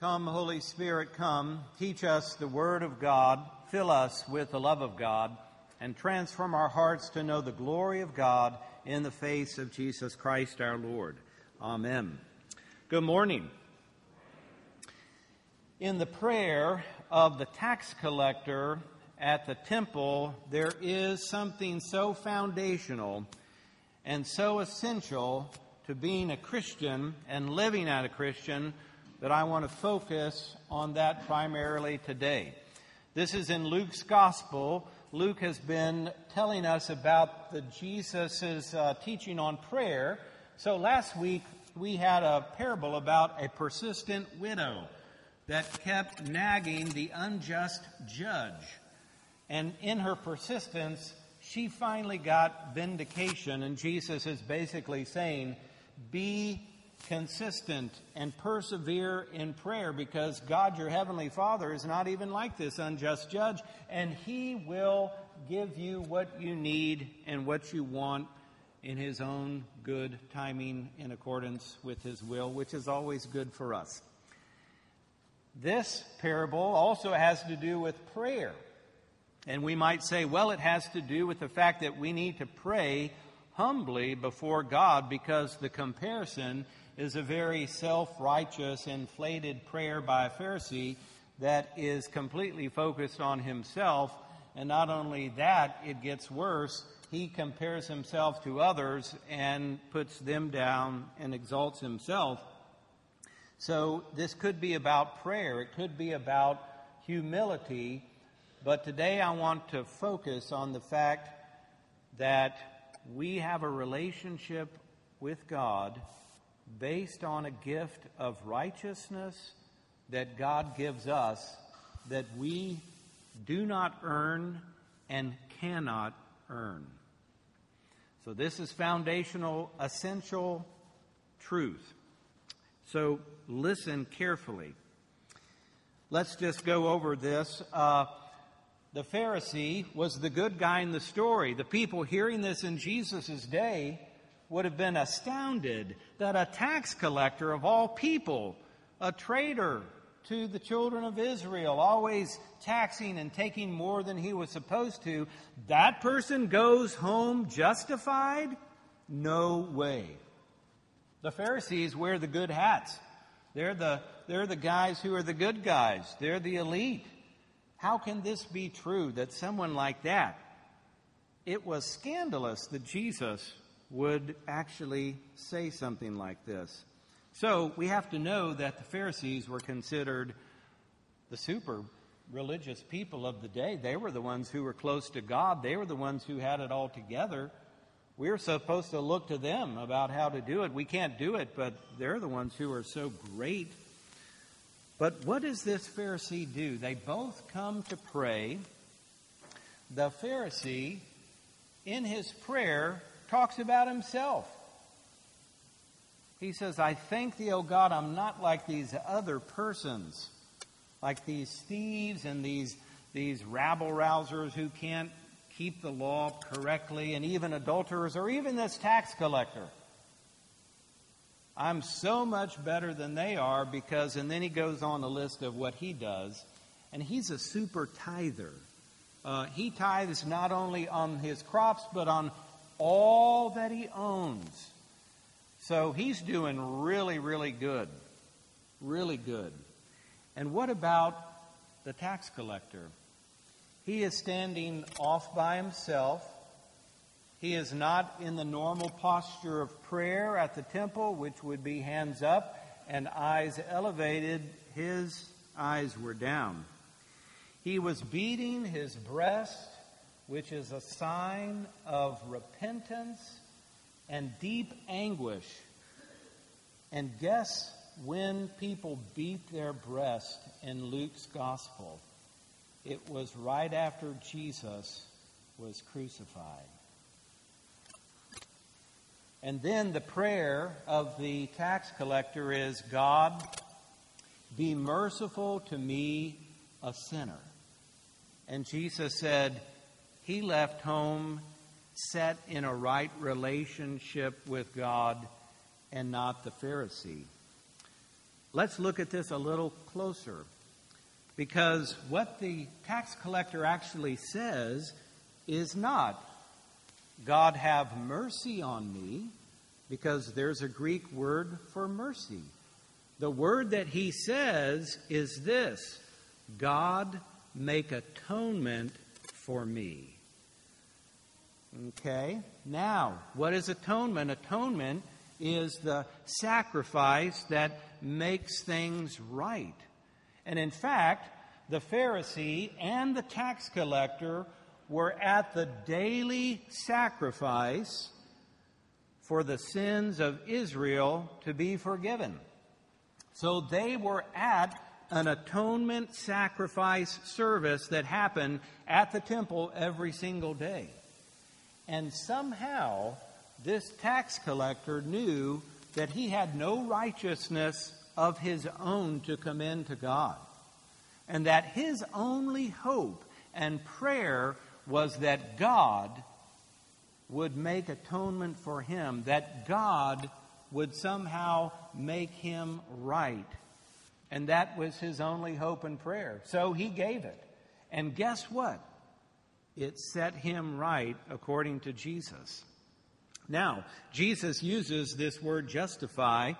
Come, Holy Spirit, come, teach us the Word of God, fill us with the love of God, and transform our hearts to know the glory of God in the face of Jesus Christ our Lord. Amen. Good morning. In the prayer of the tax collector at the temple, there is something so foundational and so essential to being a Christian and living as a Christian that I want to focus on that primarily today. This is in Luke's Gospel. Luke has been telling us about the uh, teaching on prayer. So last week we had a parable about a persistent widow that kept nagging the unjust judge. And in her persistence, she finally got vindication, and Jesus is basically saying, Be consistent and persevere in prayer because God, your heavenly Father, is not even like this unjust judge, and He will give you what you need and what you want in His own good timing in accordance with His will, which is always good for us. This parable also has to do with prayer. And we might say, well, it has to do with the fact that we need to pray humbly before God because the comparison is a very self righteous, inflated prayer by a Pharisee that is completely focused on himself. And not only that, it gets worse. He compares himself to others and puts them down and exalts himself. So this could be about prayer. It could be about humility. But today I want to focus on the fact that we have a relationship with God based on a gift of righteousness that God gives us that we do not earn and cannot earn. So, this is foundational, essential truth. So, listen carefully. Let's just go over this. Uh, the Pharisee was the good guy in the story. The people hearing this in Jesus' day would have been astounded that a tax collector of all people, a traitor to the children of Israel, always taxing and taking more than he was supposed to, that person goes home justified? No way. The Pharisees wear the good hats. They're the, they're the guys who are the good guys. They're the elite. How can this be true that someone like that? It was scandalous that Jesus would actually say something like this. So we have to know that the Pharisees were considered the super religious people of the day. They were the ones who were close to God, they were the ones who had it all together. We're supposed to look to them about how to do it. We can't do it, but they're the ones who are so great. But what does this Pharisee do? They both come to pray. The Pharisee, in his prayer, talks about himself. He says, I thank thee, O God, I'm not like these other persons, like these thieves and these, these rabble rousers who can't keep the law correctly, and even adulterers, or even this tax collector. I'm so much better than they are because, and then he goes on a list of what he does, and he's a super tither. Uh, he tithes not only on his crops, but on all that he owns. So he's doing really, really good. Really good. And what about the tax collector? He is standing off by himself. He is not in the normal posture of prayer at the temple, which would be hands up and eyes elevated. His eyes were down. He was beating his breast which is a sign of repentance and deep anguish. And guess when people beat their breast in Luke's gospel? It was right after Jesus was crucified. And then the prayer of the tax collector is God, be merciful to me, a sinner. And Jesus said, he left home set in a right relationship with God and not the Pharisee. let's look at this a little closer. Because what the tax collector actually says is not, God have mercy on me, because there's a Greek word for mercy. The word that he says is this God make atonement for me. Okay? Now, what is atonement? Atonement is the sacrifice that makes things right. And in fact, the Pharisee and the tax collector were at the daily sacrifice for the sins of Israel to be forgiven. So they were at an atonement sacrifice service that happened at the temple every single day. And somehow, this tax collector knew that he had no righteousness of his own to commend to God. And that his only hope and prayer was that God would make atonement for him, that God would somehow make him right. And that was his only hope and prayer. So he gave it. And guess what? It set him right according to Jesus. Now, Jesus uses this word justify,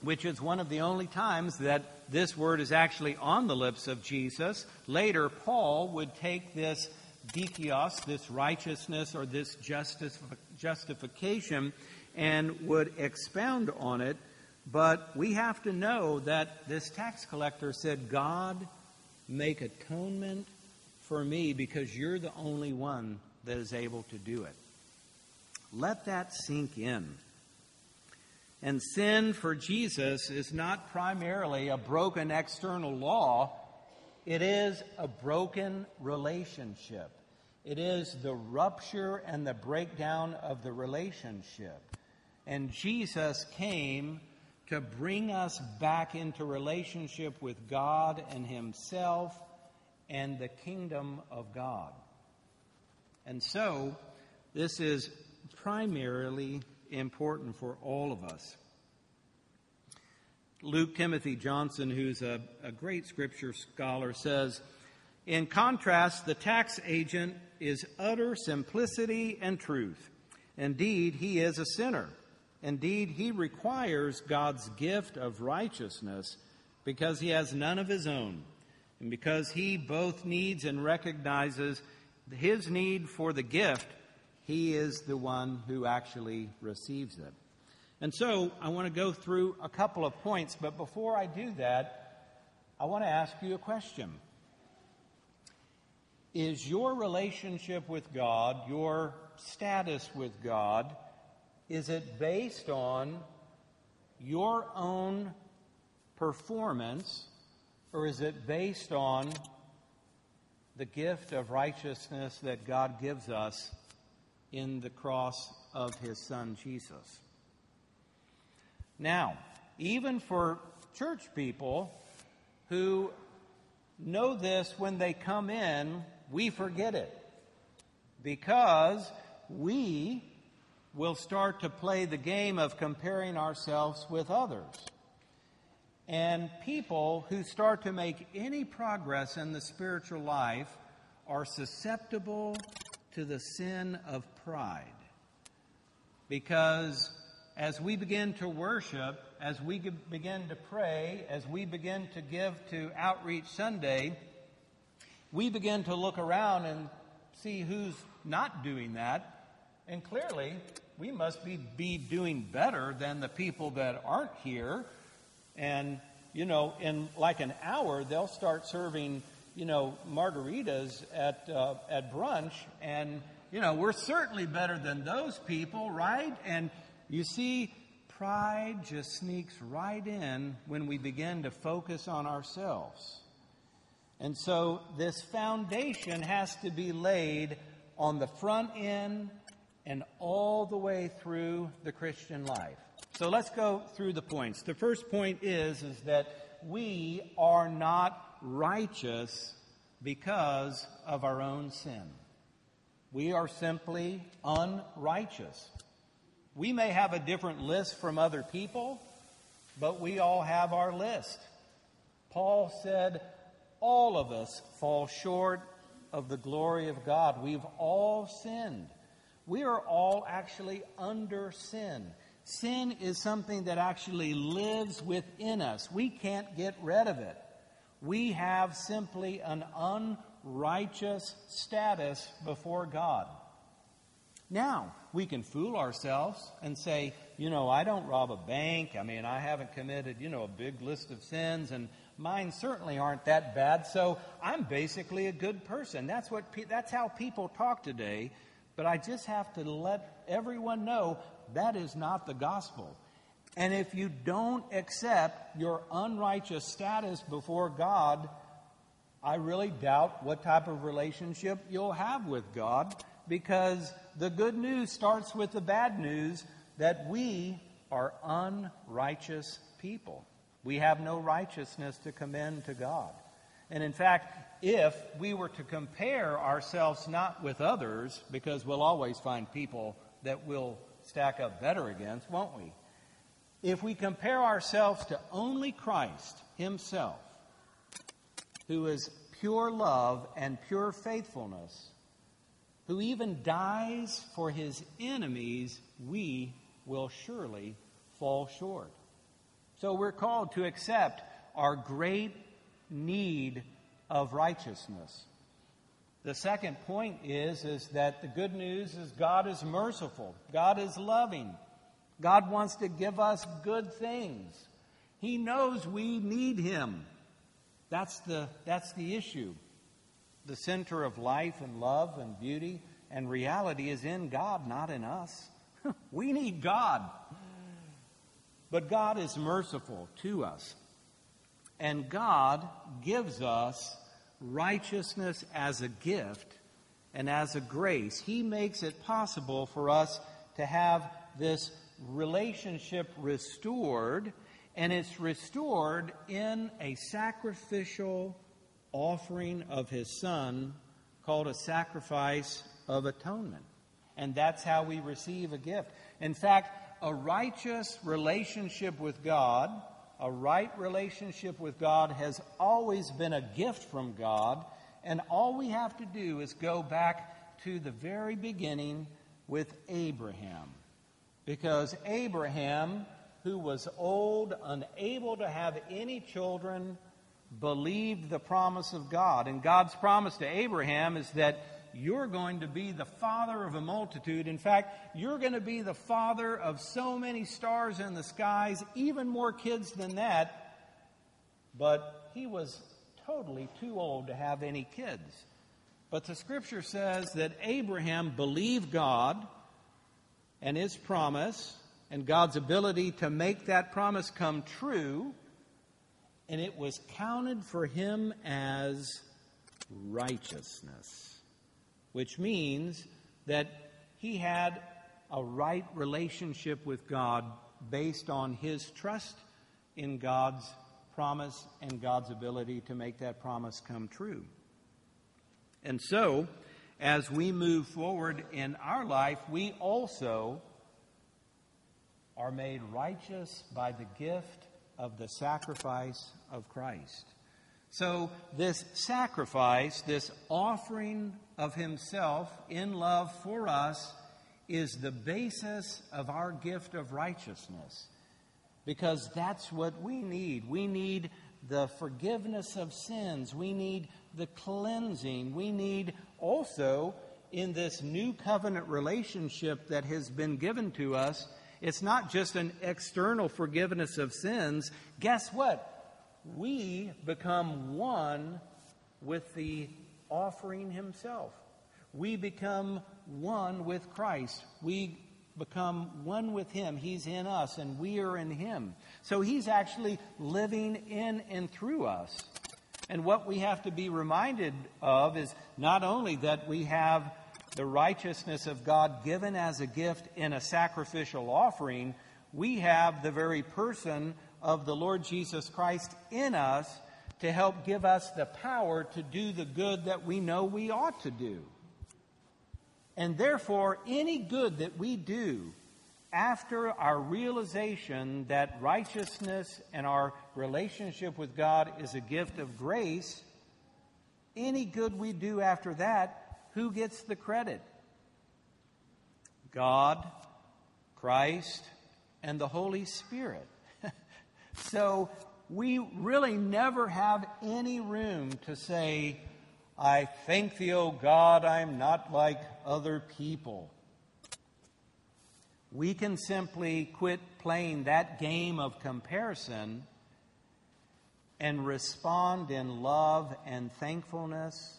which is one of the only times that this word is actually on the lips of Jesus. Later, Paul would take this dikaios, this righteousness or this justice, justification, and would expound on it. But we have to know that this tax collector said, God, make atonement for me because you're the only one that is able to do it. Let that sink in. And sin for Jesus is not primarily a broken external law, it is a broken relationship. It is the rupture and the breakdown of the relationship. And Jesus came to bring us back into relationship with God and Himself and the kingdom of God. And so, this is primarily important for all of us. Luke Timothy Johnson, who's a, a great scripture scholar, says, in contrast, the tax agent is utter simplicity and truth. Indeed, he is a sinner. Indeed, he requires God's gift of righteousness because he has none of his own, and because he both needs and recognizes his need for the gift, he is the one who actually receives it. And so I want to go through a couple of points, but before I do that, I want to ask you a question. Is your relationship with God, your status with God, is it based on your own performance or is it based on the gift of righteousness that God gives us in the cross of his son Jesus? Now, even for church people who know this when they come in, we forget it because we will start to play the game of comparing ourselves with others. And people who start to make any progress in the spiritual life are susceptible to the sin of pride. Because as we begin to worship, as we begin to pray, as we begin to give to Outreach Sunday, we begin to look around and see who's not doing that. And clearly, we must be, be doing better than the people that aren't here. And, you know, in like an hour, they'll start serving, you know, margaritas at, uh, at brunch. And, you know, we're certainly better than those people, right? And you see, pride just sneaks right in when we begin to focus on ourselves. And so this foundation has to be laid on the front end and all the way through the Christian life. So let's go through the points. The first point is, is that we are not righteous because of our own sin. We are simply unrighteous. We may have a different list from other people, but we all have our list. Paul said, All of us fall short of the glory of God. We've all sinned. We are all actually under sin. Sin is something that actually lives within us. We can't get rid of it. We have simply an unrighteous status before God. Now, we can fool ourselves and say, you know, I don't rob a bank. I mean, I haven't committed, you know, a big list of sins, and mine certainly aren't that bad. So I'm basically a good person. That's what that's how people talk today. But I just have to let everyone know that is not the gospel. And if you don't accept your unrighteous status before God, I really doubt what type of relationship you'll have with God because the good news starts with the bad news that we are unrighteous people. We have no righteousness to commend to God. And in fact, if we were to compare ourselves not with others, because we'll always find people that will stack up better against, won't we? If we compare ourselves to only Christ Himself, who is pure love and pure faithfulness, who even dies for His enemies, we will surely fall short. So we're called to accept our great need of righteousness. The second point is, is that the good news is God is merciful. God is loving. God wants to give us good things. He knows we need Him. That's the, that's the issue. The center of life and love and beauty and reality is in God, not in us. we need God. But God is merciful to us. And God gives us righteousness as a gift and as a grace. He makes it possible for us to have this relationship restored, and it's restored in a sacrificial offering of His Son called a sacrifice of atonement. And that's how we receive a gift. In fact, a righteous relationship with God a right relationship with God has always been a gift from God, and all we have to do is go back to the very beginning with Abraham. Because Abraham, who was old, unable to have any children, believed the promise of God. And God's promise to Abraham is that you're going to be the father of a multitude. In fact, you're going to be the father of so many stars in the skies, even more kids than that. But he was totally too old to have any kids. But the scripture says that Abraham believed God and his promise and God's ability to make that promise come true, and it was counted for him as righteousness which means that he had a right relationship with God based on his trust in God's promise and God's ability to make that promise come true. And so, as we move forward in our life, we also are made righteous by the gift of the sacrifice of Christ. So, this sacrifice, this offering of Himself in love for us, is the basis of our gift of righteousness. Because that's what we need. We need the forgiveness of sins, we need the cleansing, we need also in this new covenant relationship that has been given to us. It's not just an external forgiveness of sins. Guess what? we become one with the offering himself. We become one with Christ. We become one with him. He's in us and we are in him. So he's actually living in and through us. And what we have to be reminded of is not only that we have the righteousness of God given as a gift in a sacrificial offering, we have the very person of the Lord Jesus Christ in us to help give us the power to do the good that we know we ought to do. And therefore, any good that we do after our realization that righteousness and our relationship with God is a gift of grace, any good we do after that, who gets the credit? God, Christ, and the Holy Spirit. so we really never have any room to say, I thank thee, O God, I'm not like other people. We can simply quit playing that game of comparison and respond in love and thankfulness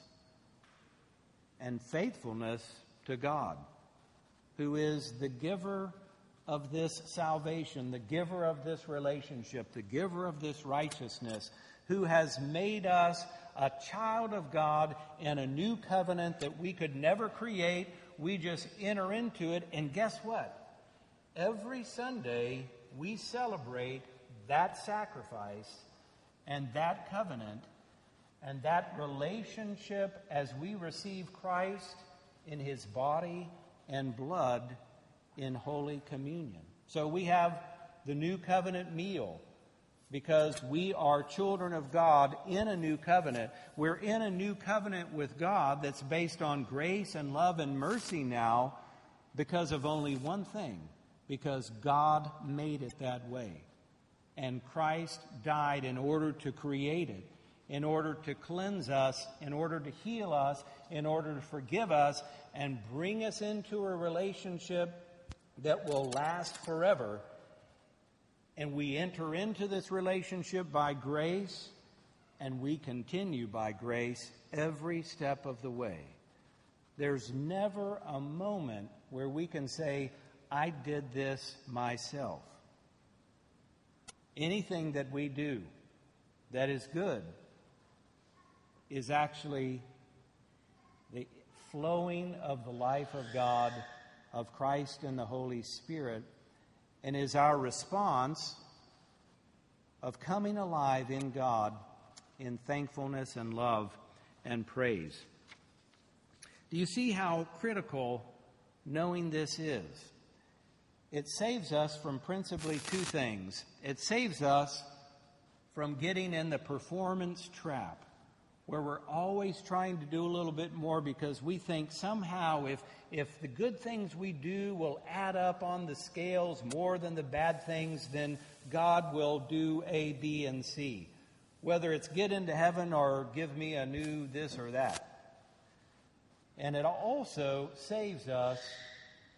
and faithfulness to God, who is the giver of this salvation, the giver of this relationship, the giver of this righteousness, who has made us a child of God in a new covenant that we could never create. We just enter into it, and guess what? Every Sunday, we celebrate that sacrifice and that covenant and that relationship as we receive Christ in his body and blood in Holy Communion. So we have the new covenant meal because we are children of God in a new covenant. We're in a new covenant with God that's based on grace and love and mercy now because of only one thing because God made it that way. And Christ died in order to create it, in order to cleanse us, in order to heal us, in order to forgive us, and bring us into a relationship that will last forever. And we enter into this relationship by grace, and we continue by grace every step of the way. There's never a moment where we can say, I did this myself. Anything that we do that is good is actually the flowing of the life of God of Christ and the Holy Spirit and is our response of coming alive in God in thankfulness and love and praise. Do you see how critical knowing this is? It saves us from principally two things. It saves us from getting in the performance trap where we're always trying to do a little bit more because we think somehow if, if the good things we do will add up on the scales more than the bad things, then God will do A, B, and C. Whether it's get into heaven or give me a new this or that. And it also saves us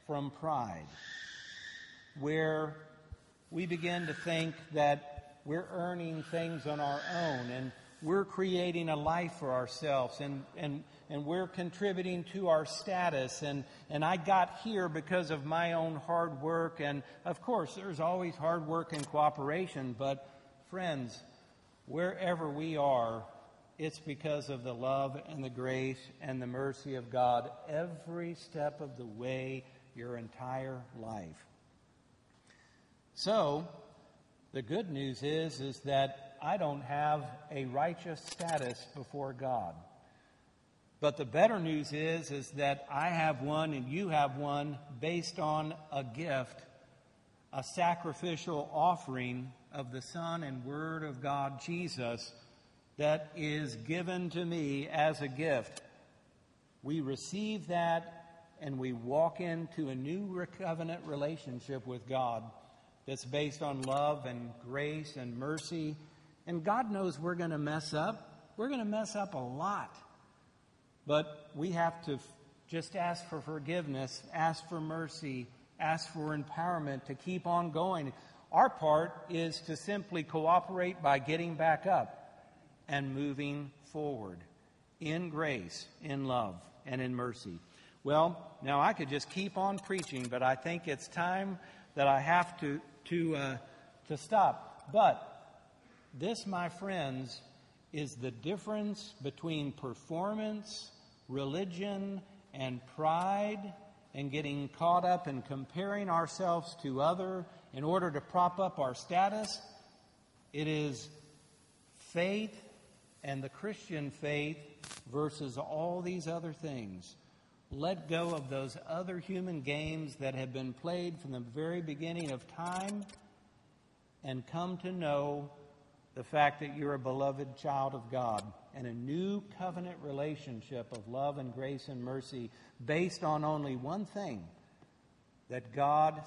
from pride, where we begin to think that we're earning things on our own and we're creating a life for ourselves and, and, and we're contributing to our status. And, and I got here because of my own hard work. And of course, there's always hard work and cooperation. But friends, wherever we are, it's because of the love and the grace and the mercy of God every step of the way, your entire life. So, the good news is, is that I don't have a righteous status before God. But the better news is, is that I have one and you have one based on a gift, a sacrificial offering of the Son and Word of God, Jesus, that is given to me as a gift. We receive that and we walk into a new covenant relationship with God that's based on love and grace and mercy and God knows we're going to mess up. We're going to mess up a lot. But we have to just ask for forgiveness, ask for mercy, ask for empowerment to keep on going. Our part is to simply cooperate by getting back up and moving forward in grace, in love, and in mercy. Well, now I could just keep on preaching, but I think it's time that I have to to uh, to stop. But this, my friends, is the difference between performance, religion, and pride, and getting caught up in comparing ourselves to other in order to prop up our status. It is faith and the Christian faith versus all these other things. let go of those other human games that have been played from the very beginning of time and come to know the fact that you're a beloved child of God and a new covenant relationship of love and grace and mercy based on only one thing that God